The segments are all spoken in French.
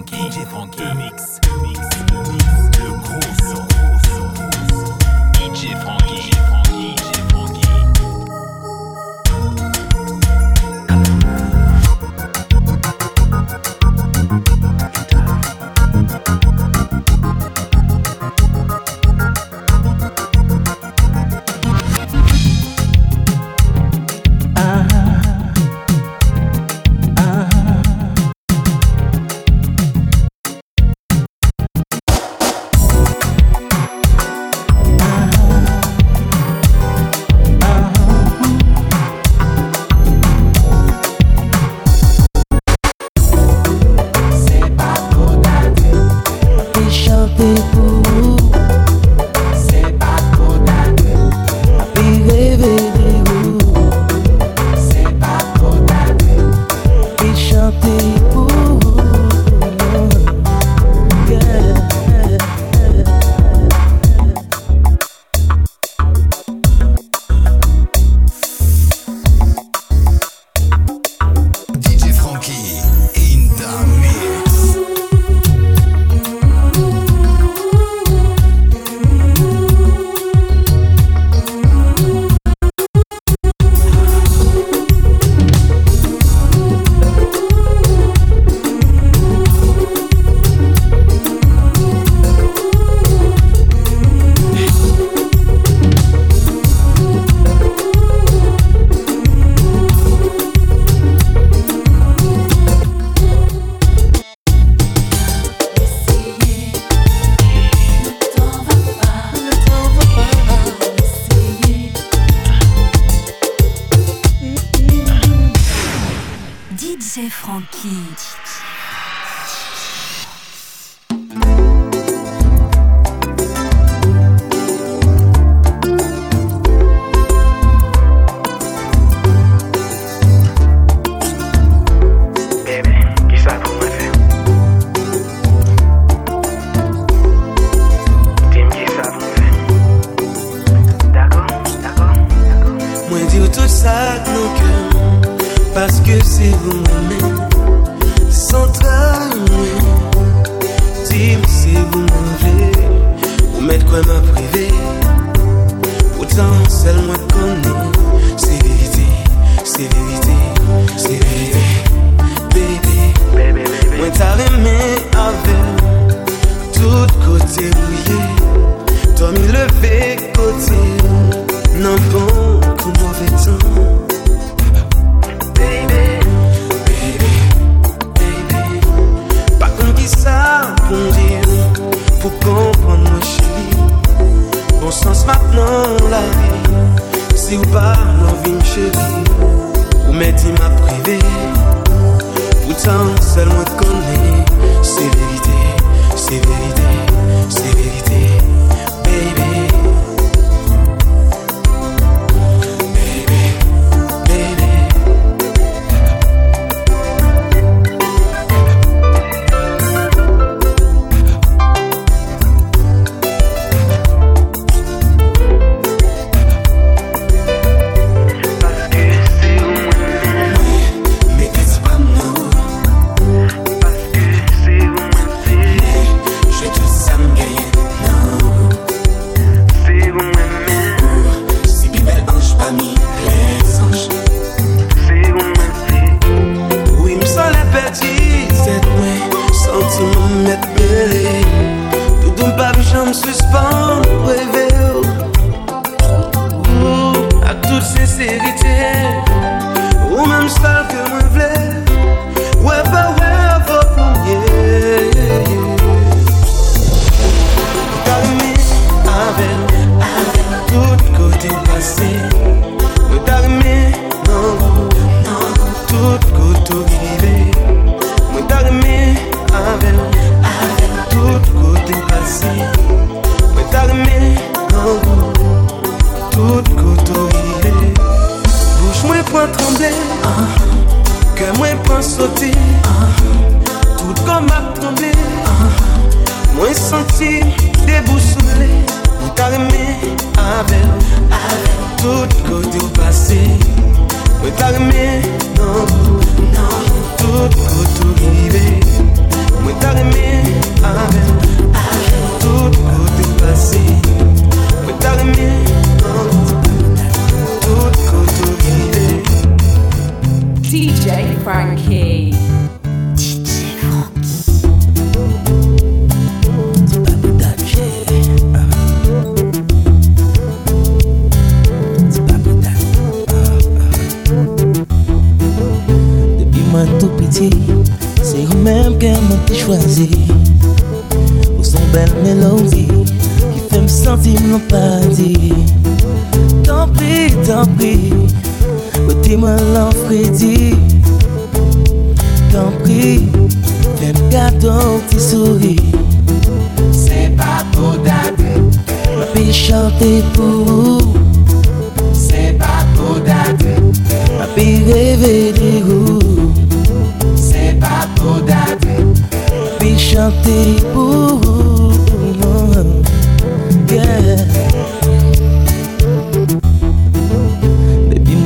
Frankie, DJ Frankie, mix, mix.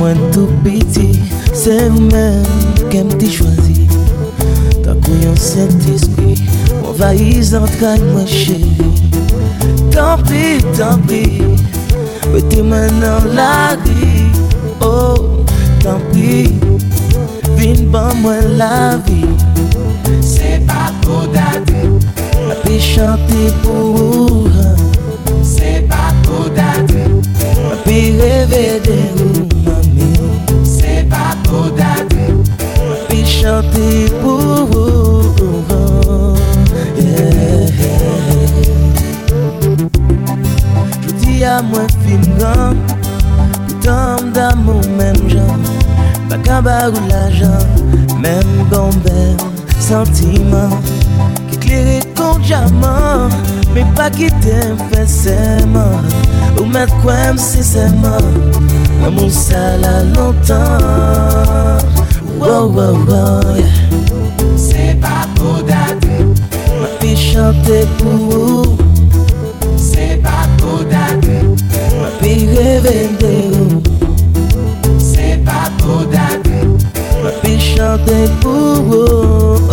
mwen tou piti. Se ou men kem ti chwazi. Takou yon sent espri. Mwen vayiz nan trak mwen chevi Tanpi, tanpi. Meti men nan la ri Oh, tanpi. Vin ban mwen la vi. Se pa kou dati. Mwen pi chante pou ou Se pa kou dati. Mwen pi reve de ou. Je dis à moi film grand Poutant d'amour même genre. Pas qu'un bar l'argent Même bon ben sentiment Qui clairait contre diamant Mais pas qui t'aime fait seulement Ou mettre quoi même si seulement mosala longtemps wow, wow, wow. C'est pas pour dater. Ma vie chantait pour vous. C'est pas pour dater. Ma vie rêvait de vous. C'est pas pour dater. Ma vie chantait pour vous.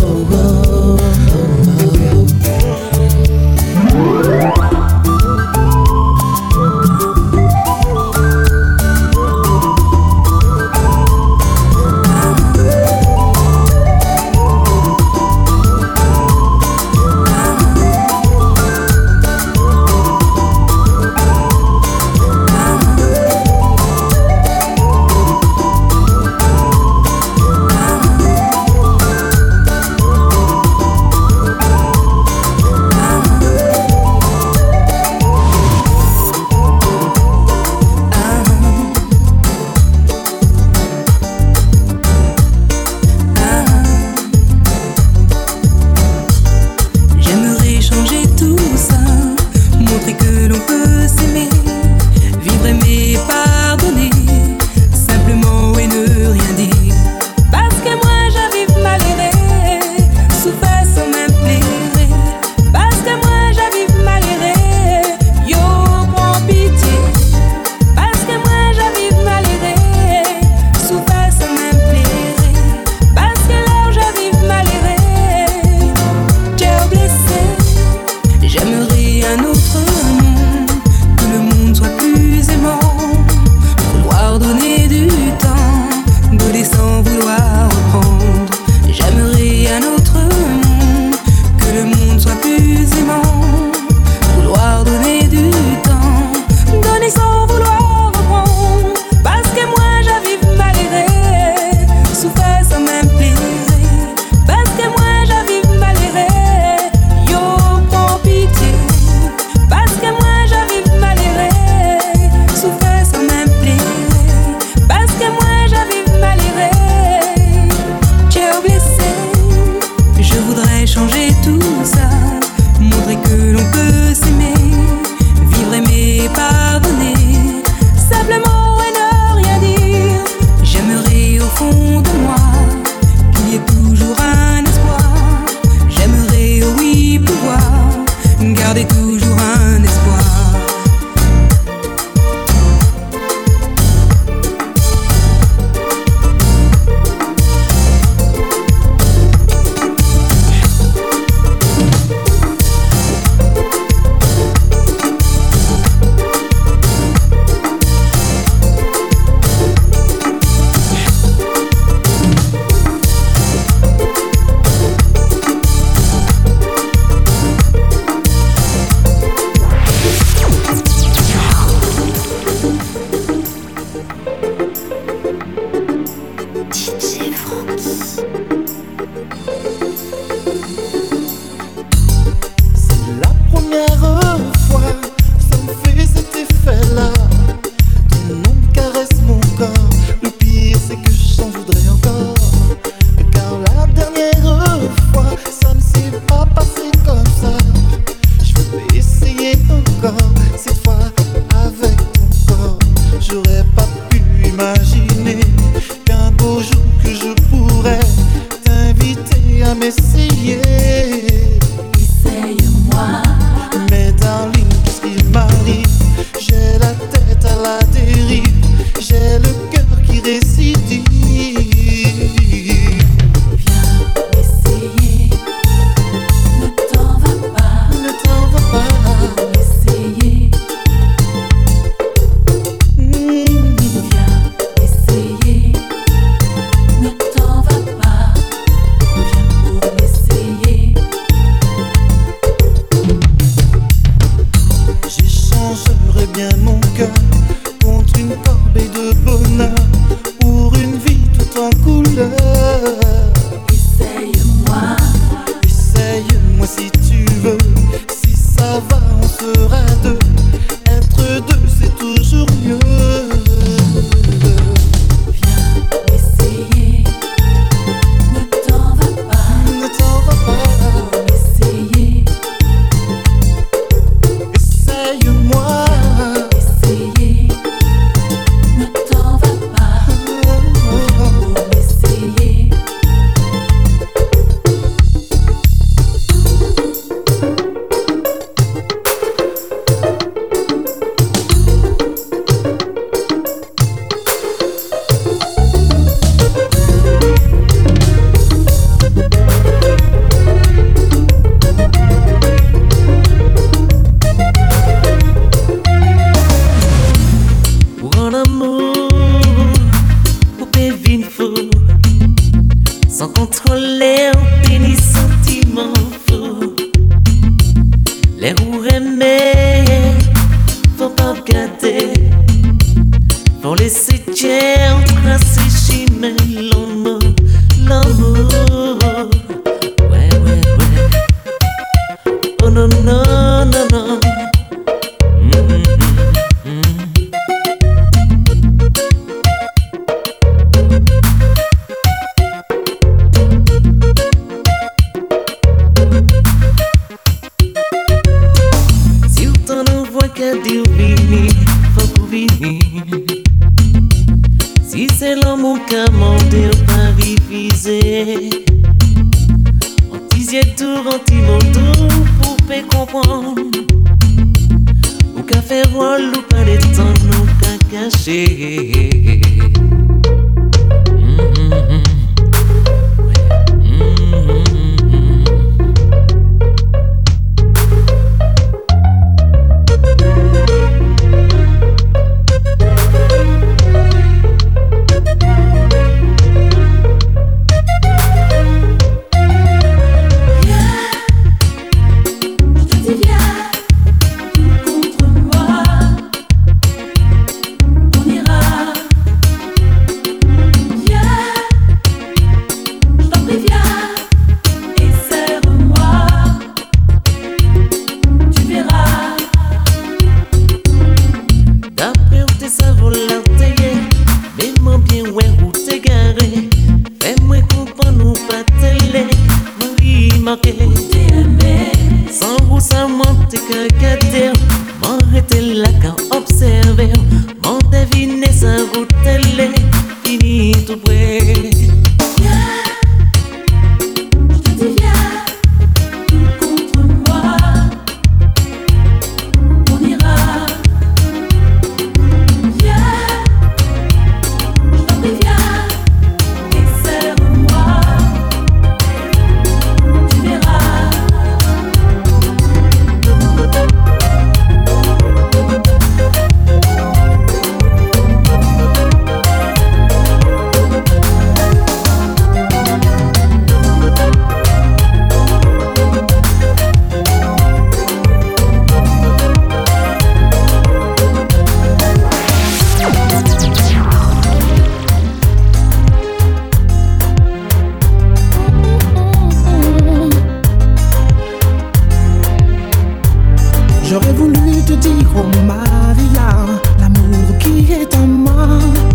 J'aurais voulu te dire, oh Maria, l'amour qui est en moi.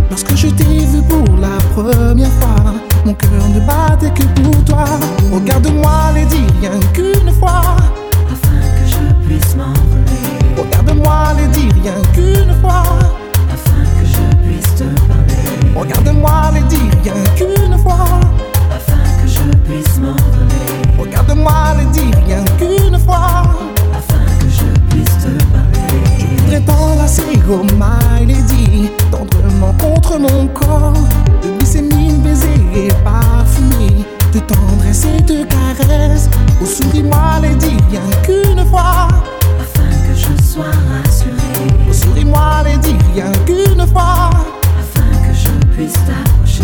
Lorsque je t'ai vu pour la première fois, mon cœur ne battait que pour toi. Regarde-moi, Lady, rien qu'une fois. Afin que je puisse m'envoler, Regarde-moi, Lady, rien qu'une fois. afin que je puisse te parler, Regarde-moi, Lady, rien qu'une fois. afin que je puisse m'envoler, t'enlacer, oh my lady, tendrement contre mon corps. De glisser mille baisers et parfumés, de tendresse et de caresses. Oh, souris-moi, lady, rien qu'une fois. Afin que je sois rassuré, Oh, souris-moi, lady, rien qu'une fois. afin que je puisse t'approcher.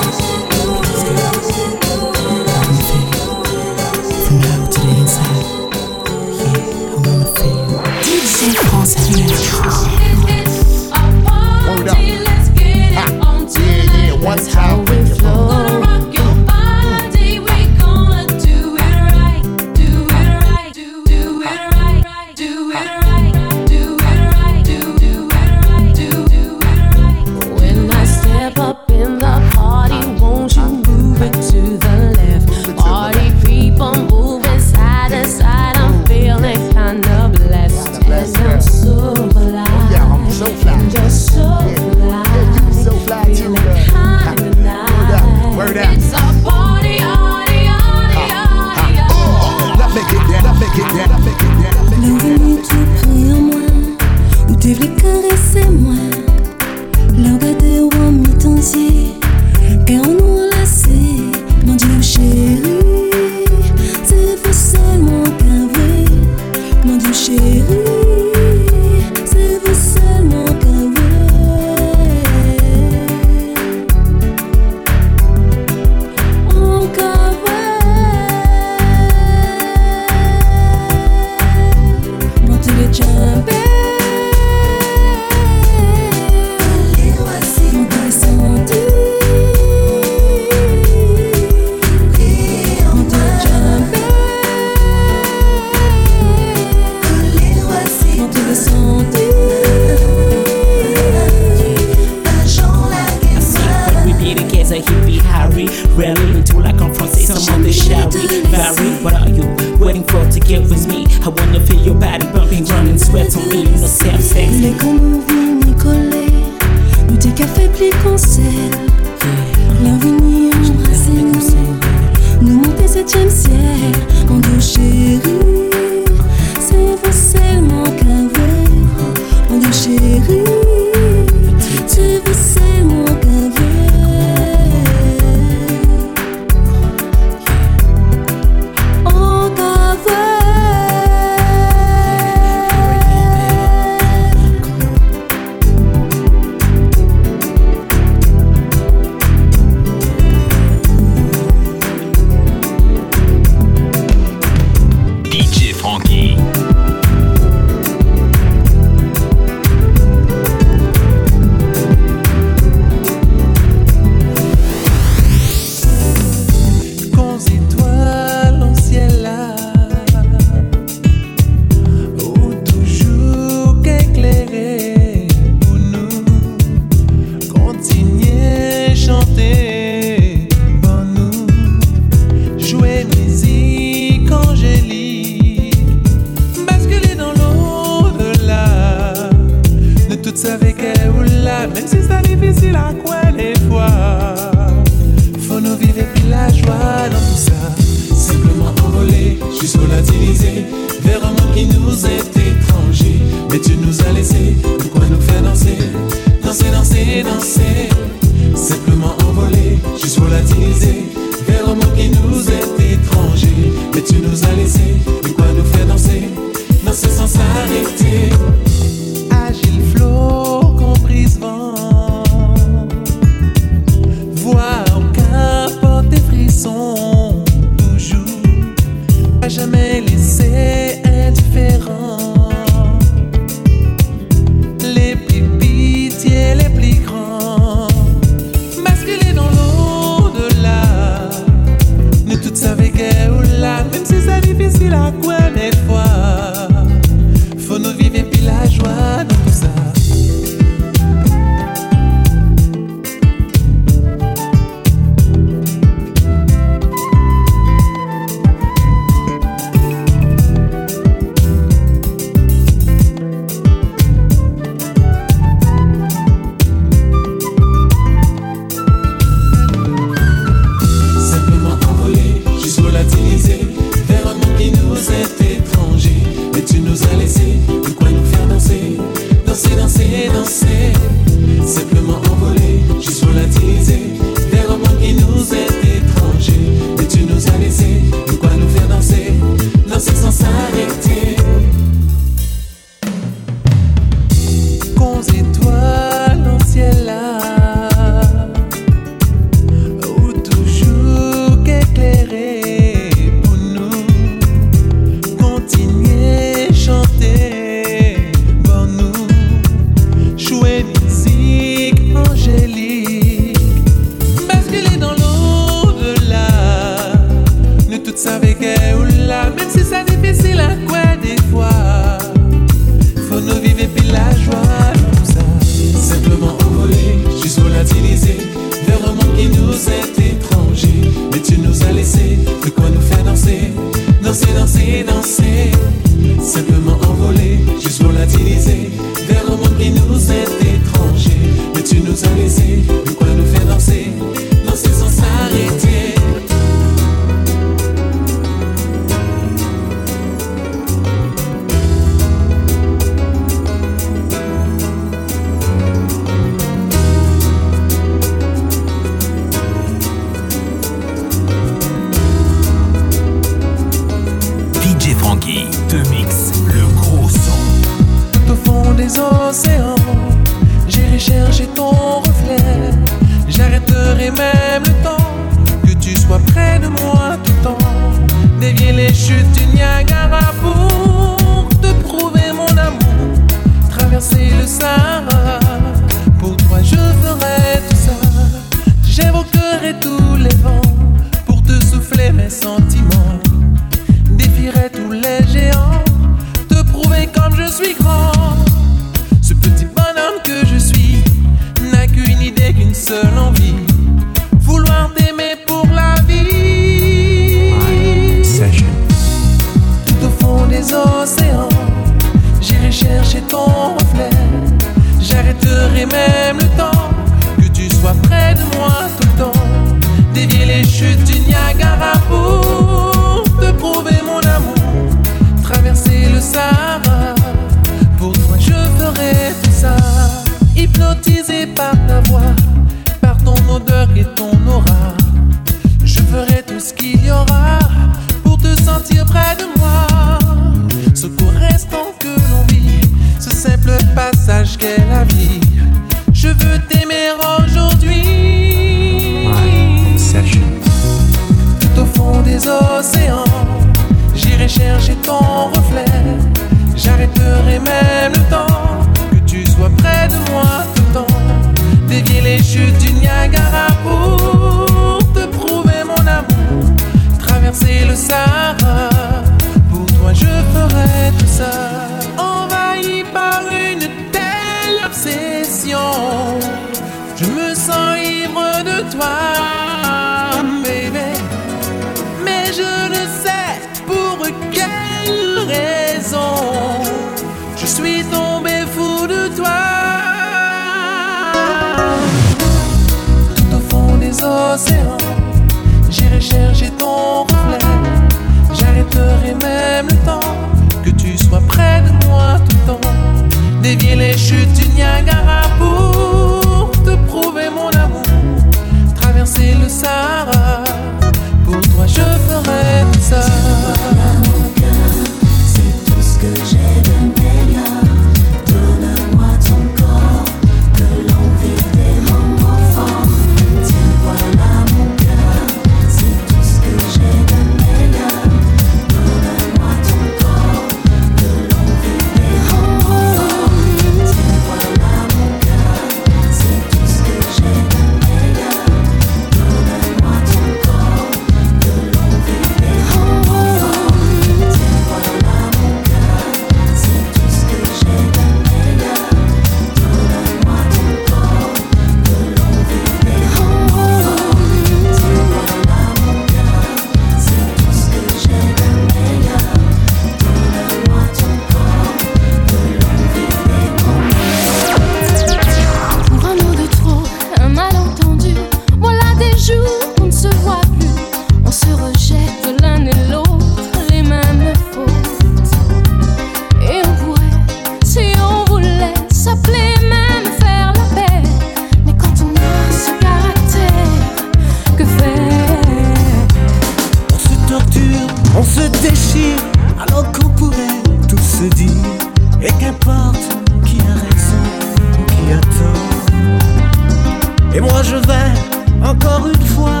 Et moi je vais encore une fois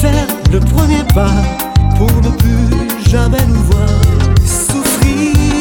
faire le premier pas pour ne plus jamais nous voir souffrir.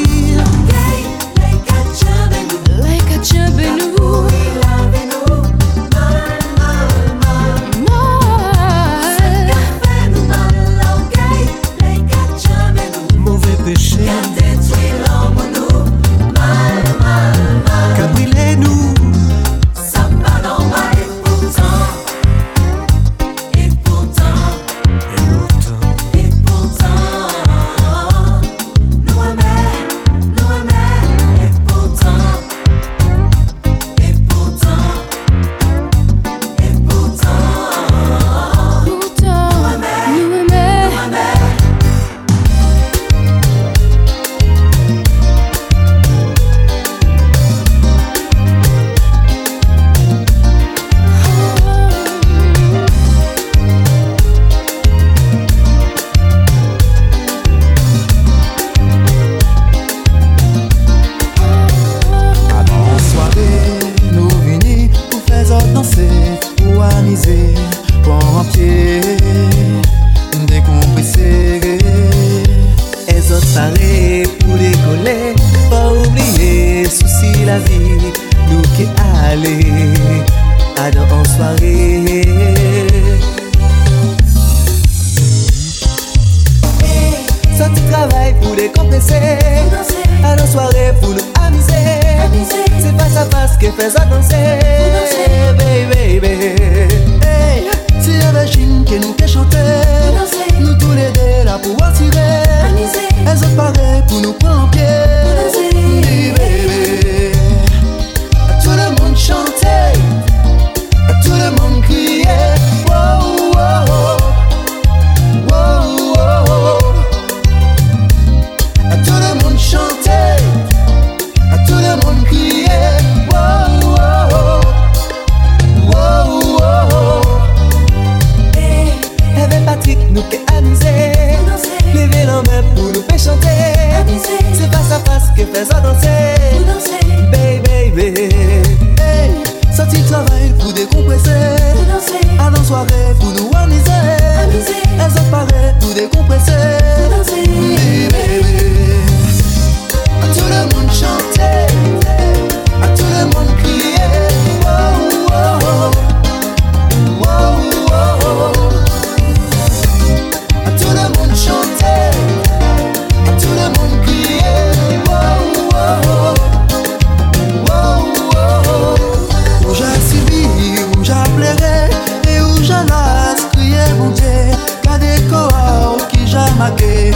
remarqué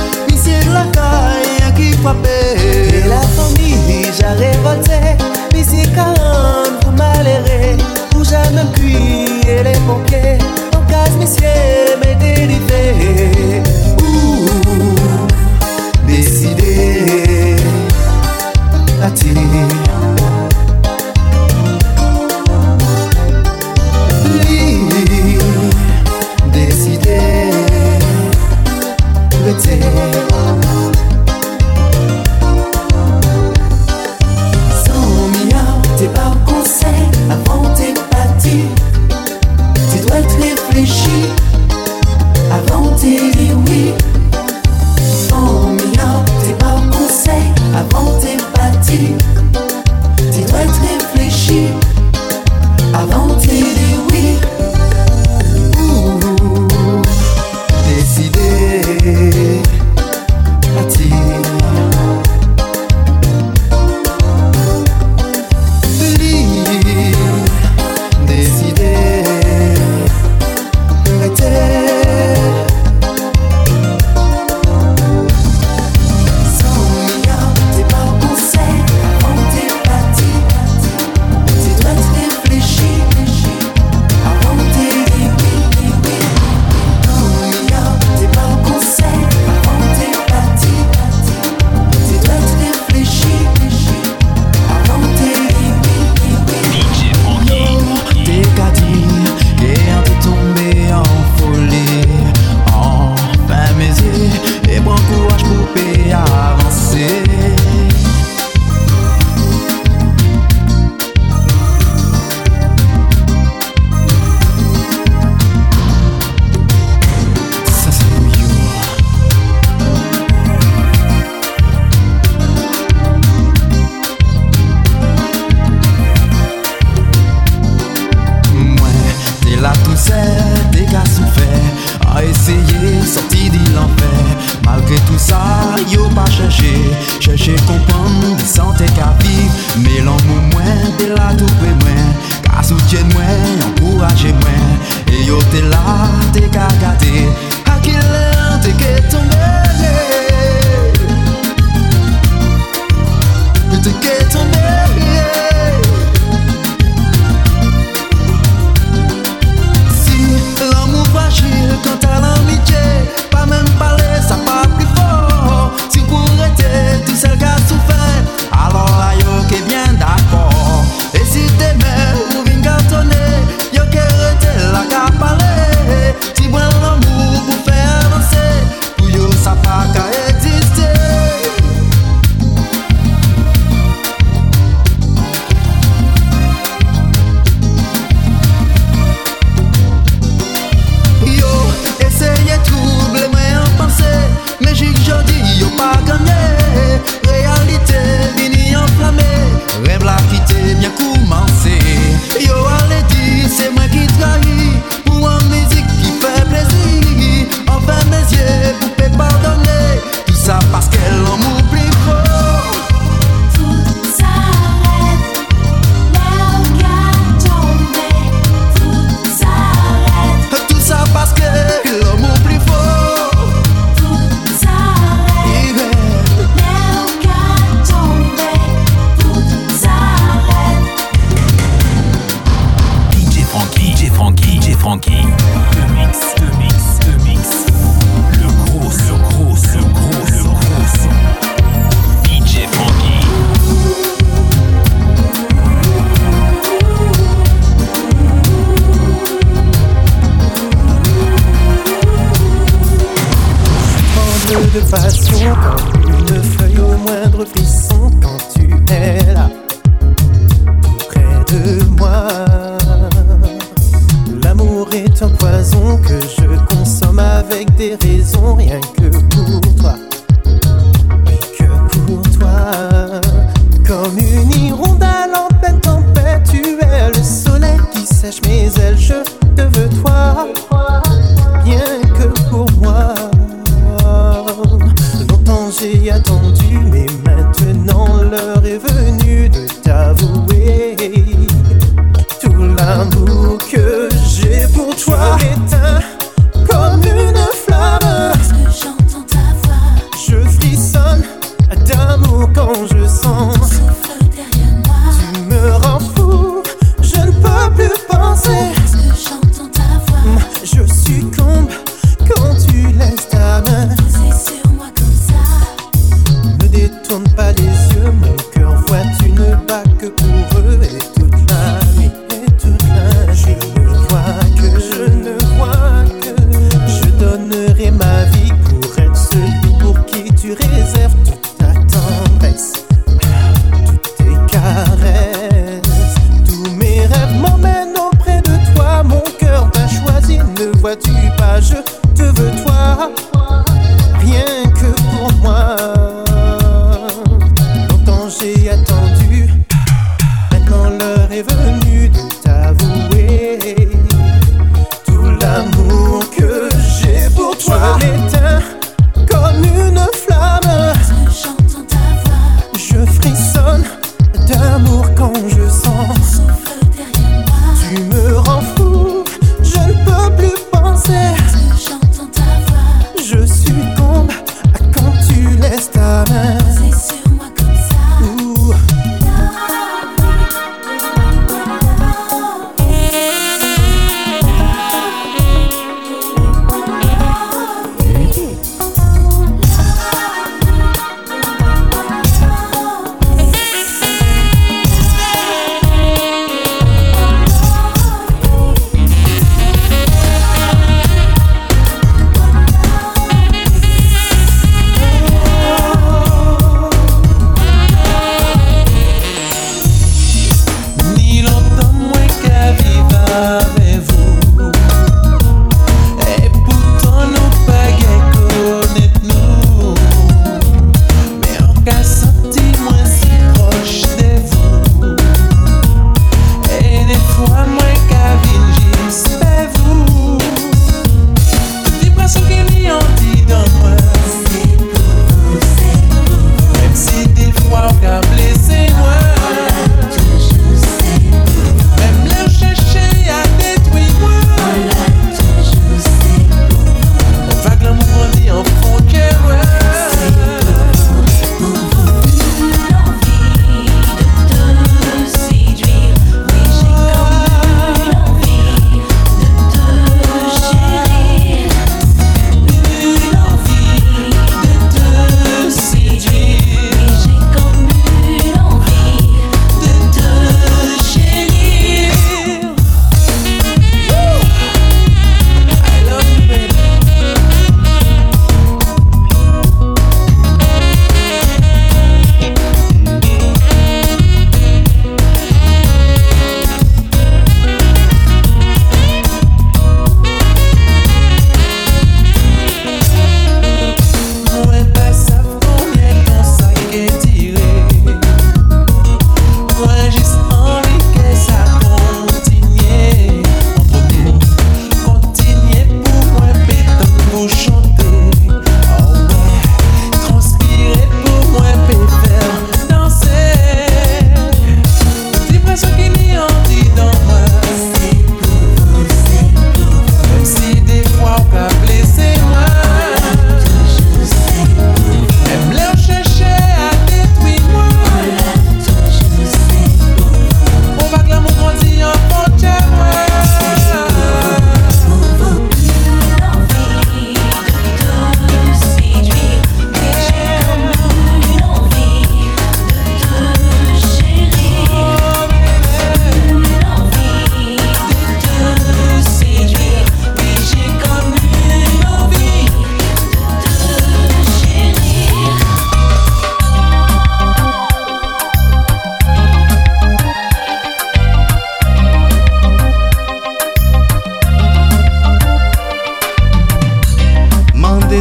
la kaye yon ki kwape la fami jan revolte Misye karan pou malere Pou jan men kuye le ponke An kaz misye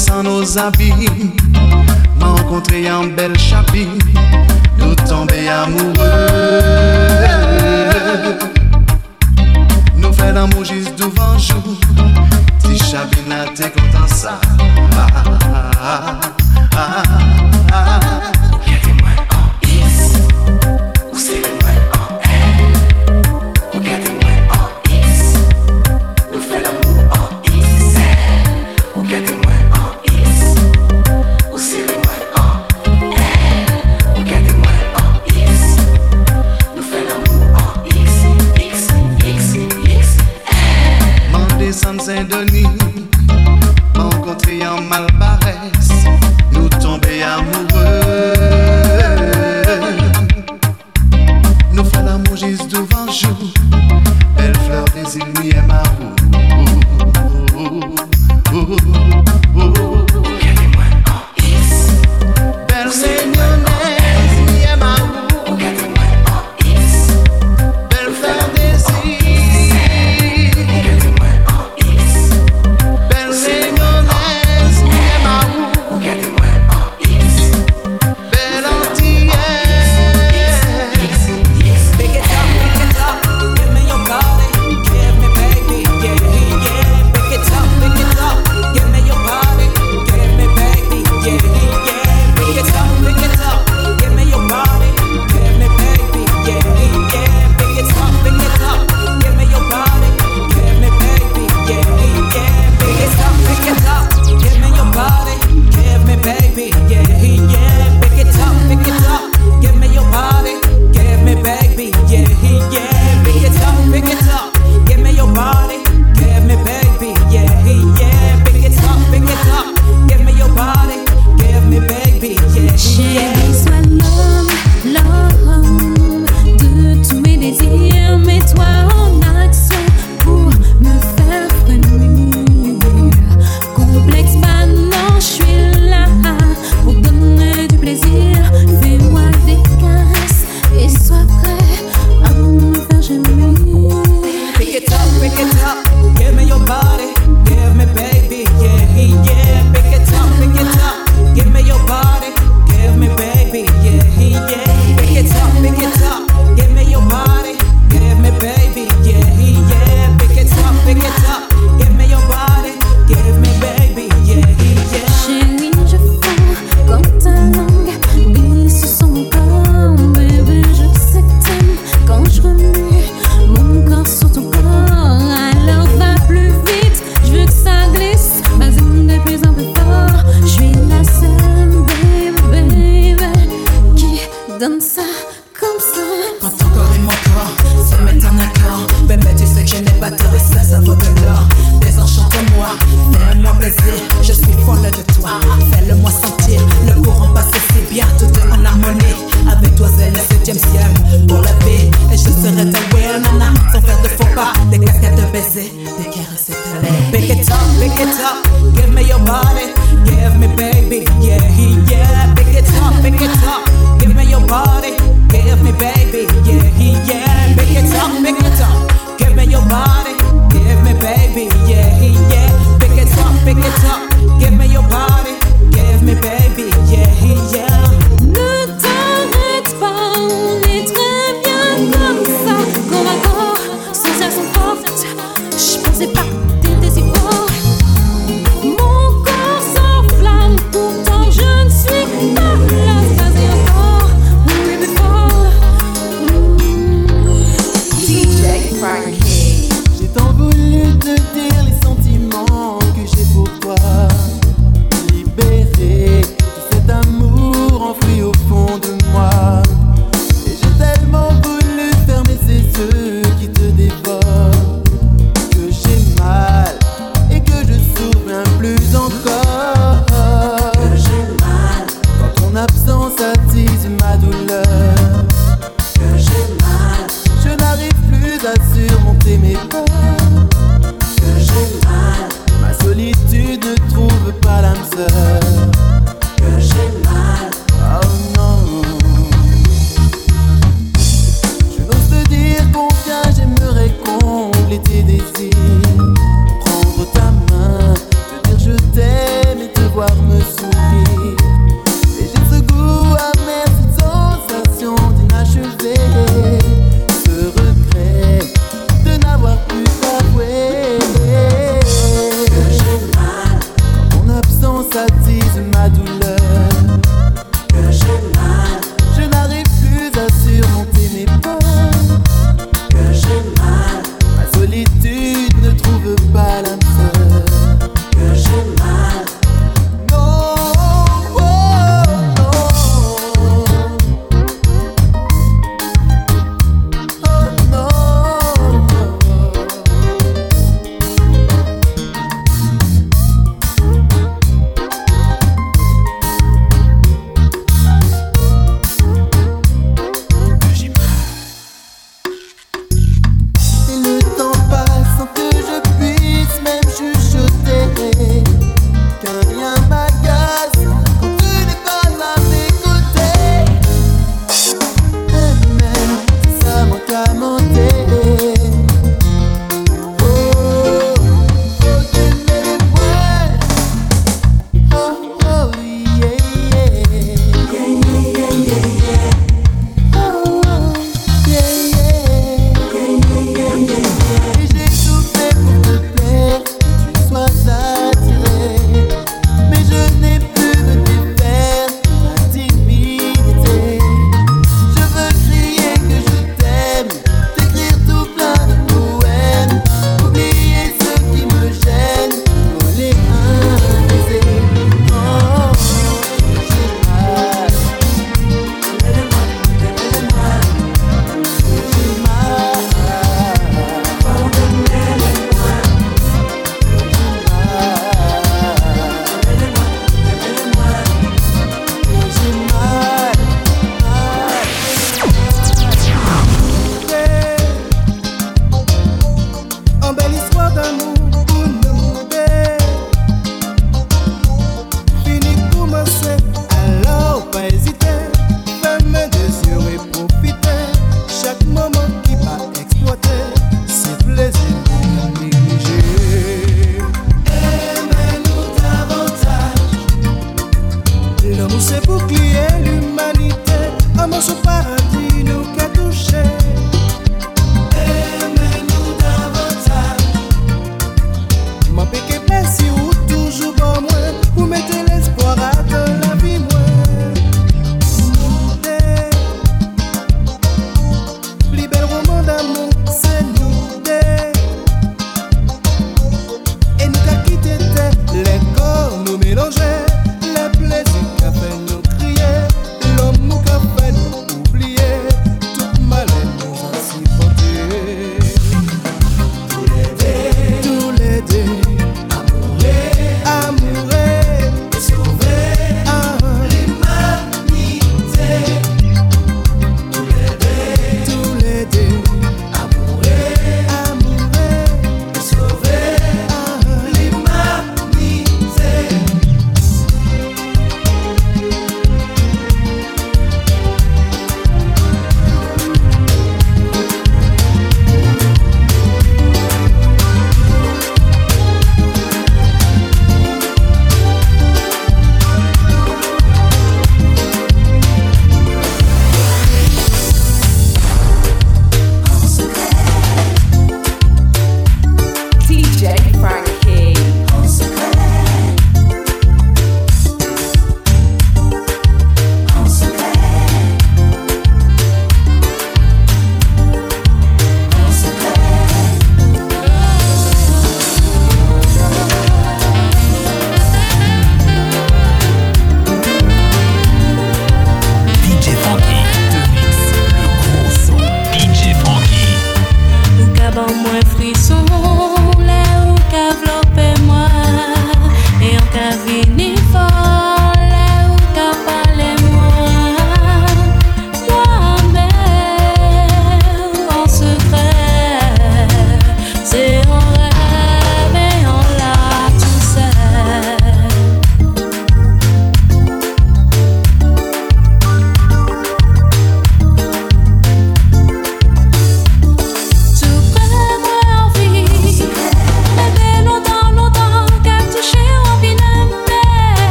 sans habit. M'a rencontré en belle chapine, nous tombés amoureux. Nous fait l'amour juste devant jour. Si chabine a t'es content ça. Ah, ah, ah, donne ça comme ça. Quand ton corps et mon corps se mettent en accord, bébé, tu sais que je n'ai pas de et ça, vaut de l'or. Désenchante-moi, fais-moi plaisir, je suis folle de toi.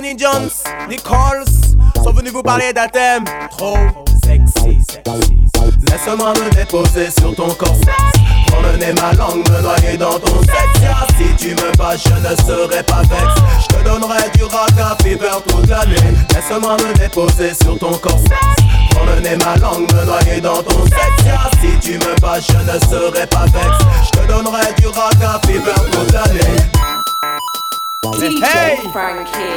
Anthony Jones, Nichols sont venus vous parler d'un trop sexy, sexy. Laisse-moi me déposer sur ton corps sexe Promener ma langue, me noyer dans ton sexe. Si tu me bats, je ne serai pas vexe Je te donnerai du raga fever toute l'année Laisse-moi me déposer sur ton corps sexe Promener ma langue, me noyer dans ton sexe. Si tu me bats, je ne serai pas vexe Je te donnerai du raga fever toute l'année Hey.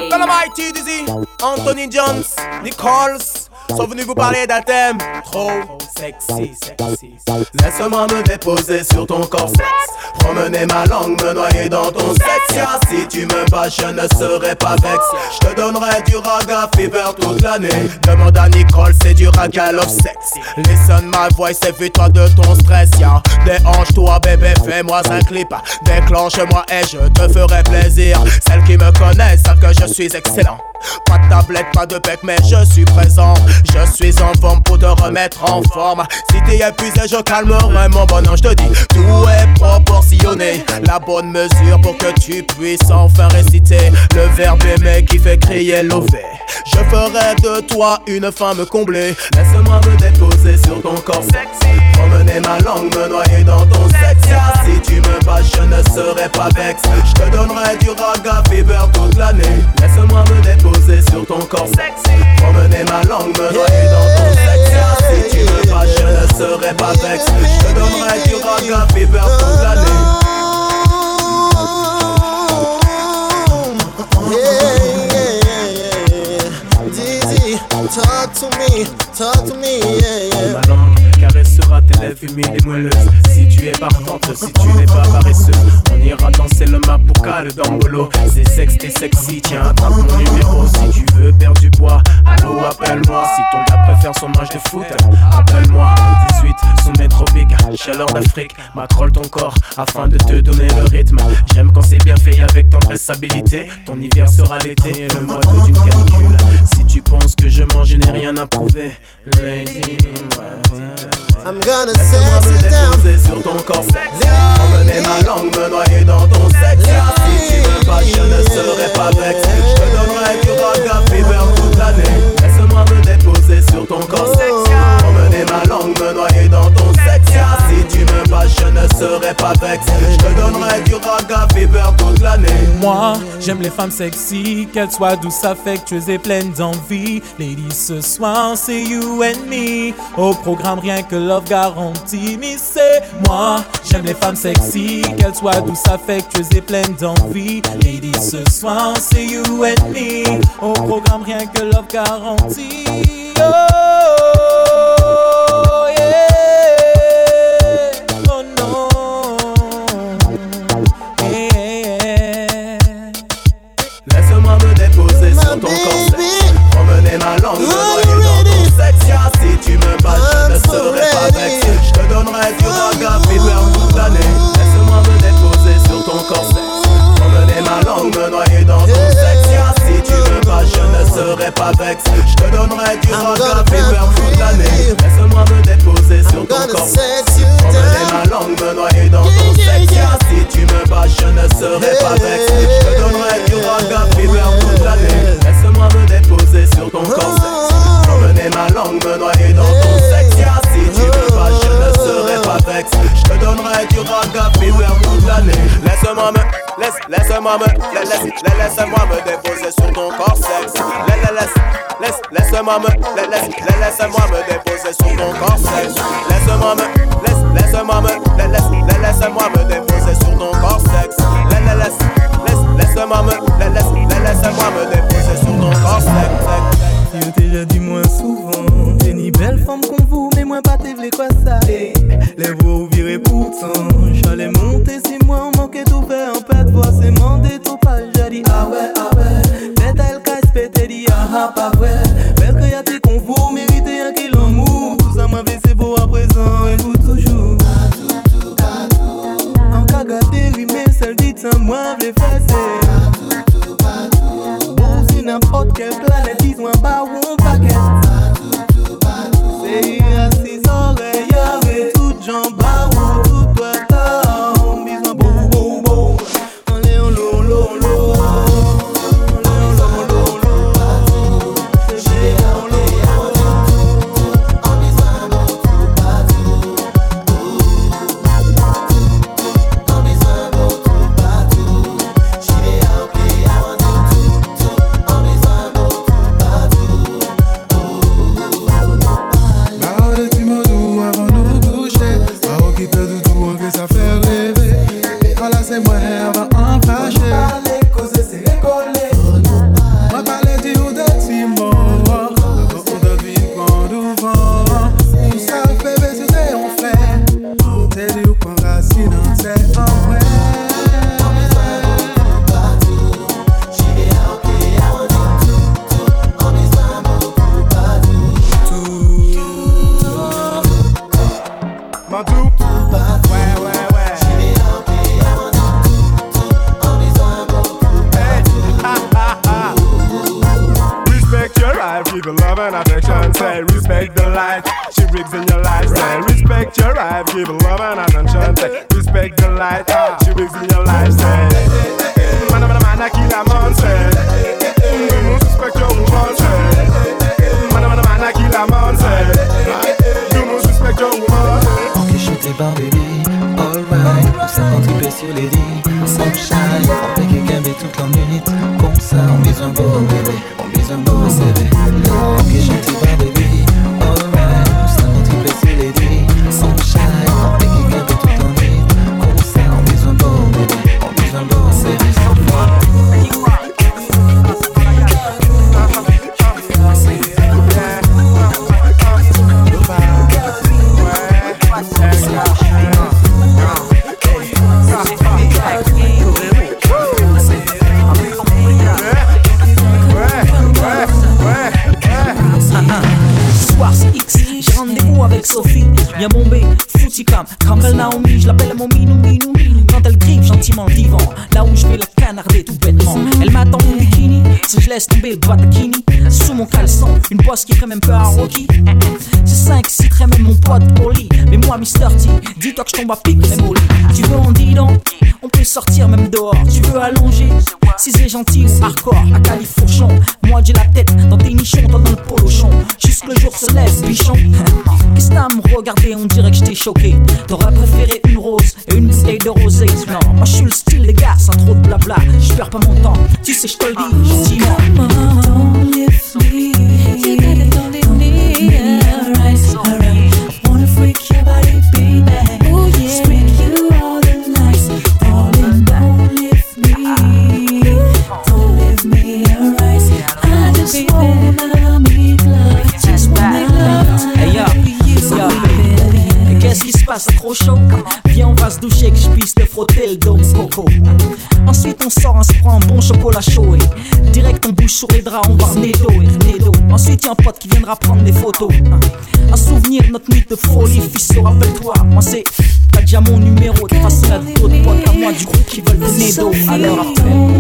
Calamity Dizzy, Anthony Jones, Nichols sont venus vous parler d'un thème trop sexy, sexy. Laisse-moi me déposer sur ton corps sexe Promener ma langue, me noyer dans ton sexe Si tu me bats, je ne serai pas vexe Je te donnerai du raga fever toute l'année Demande à Nicole, c'est du raga love sex. Listen my voice, évite-toi de ton stress, ya. Déhanche-toi, bébé, fais-moi un clip. Déclenche-moi et je te ferai plaisir. Celles qui me connaissent savent que je suis excellent. Pas de tablette, pas de bec, mais je suis présent. Je suis en forme pour te remettre en forme. Si t'es épuisé, je calmerai mon bonhomme. Je te dis, tout est proportionné. La bonne mesure pour que tu puisses enfin réciter le verbe aimer qui fait crier l'ové. Je ferai de toi une femme comblée. Laisse-moi me déposer sur ton corps sexy Promener ma langue, me noyer dans ton sexe Si tu me bats, je ne serai pas vexe Je te donnerai du raga fever toute l'année Laisse-moi me déposer sur ton corps. Sexy Promener ma langue, me noyer dans ton sexe. Si tu me bats, je ne serai pas vexe. Je donnerai du raga fever toute l'année. Talk to me, talk to me, yeah, tes lèvres humides et moelleuses. Si tu es partante, si tu n'es pas paresseuse, on ira danser le mapucal d'Ambolo. C'est sexe et sexy, tiens, attrape mon numéro si tu veux perdre du poids. Allô, appelle-moi si ton gars préfère son match de foot. Appelle-moi 18 sous tropique, chaleur d'Afrique. Macrole ton corps afin de te donner le rythme. J'aime quand c'est bien fait avec tendresse-habilité. Ton hiver sera l'été et le mode d'une canicule. Si tu penses que je mange, je n'ai rien à prouver. Lady, gonna sex down. sur ton corps. Emmener ma langue, me noyer dans ton sexe. Si tu veux pas, je ne serai pas vexé. Je te donnerai du raga fever toute l'année. Laisse-moi me déposer sur ton corps. Emmener ma langue, me noyer dans ton sexe. Tu me bats, je ne serai pas vexé. Je te donnerai du raga fever toute l'année. Moi, j'aime les femmes sexy, qu'elles soient douces, affectueuses et pleines d'envie. Ladies, ce soir, c'est you and me. Au programme, rien que love garantie. Mais c'est moi, j'aime les femmes sexy, qu'elles soient douces, affectueuses et pleines d'envie. Ladies, ce soir, c'est you and me. Au programme, rien que love garantie. Oh, laisse-moi me, déposer sur ton corps sexe. Laisse, laisse, laisse, laisse-moi me, laisse, laisse-moi me the light, she your life. Say. Man, man, man, I kill a you must respect your man, man, man, I kill a you must respect your. Ok, par baby, alright ça contribuer sur les lits, sunshine. On fait que gambe toute la nuit Comme ça, on besoin beau bébé, viendra prendre des photos. Un souvenir, notre nuit de folie, fils, rappelle-toi, moi c'est. T'as déjà mon numéro, de façon à des potes à moi du groupe qui veulent donner d'eau. Alors après.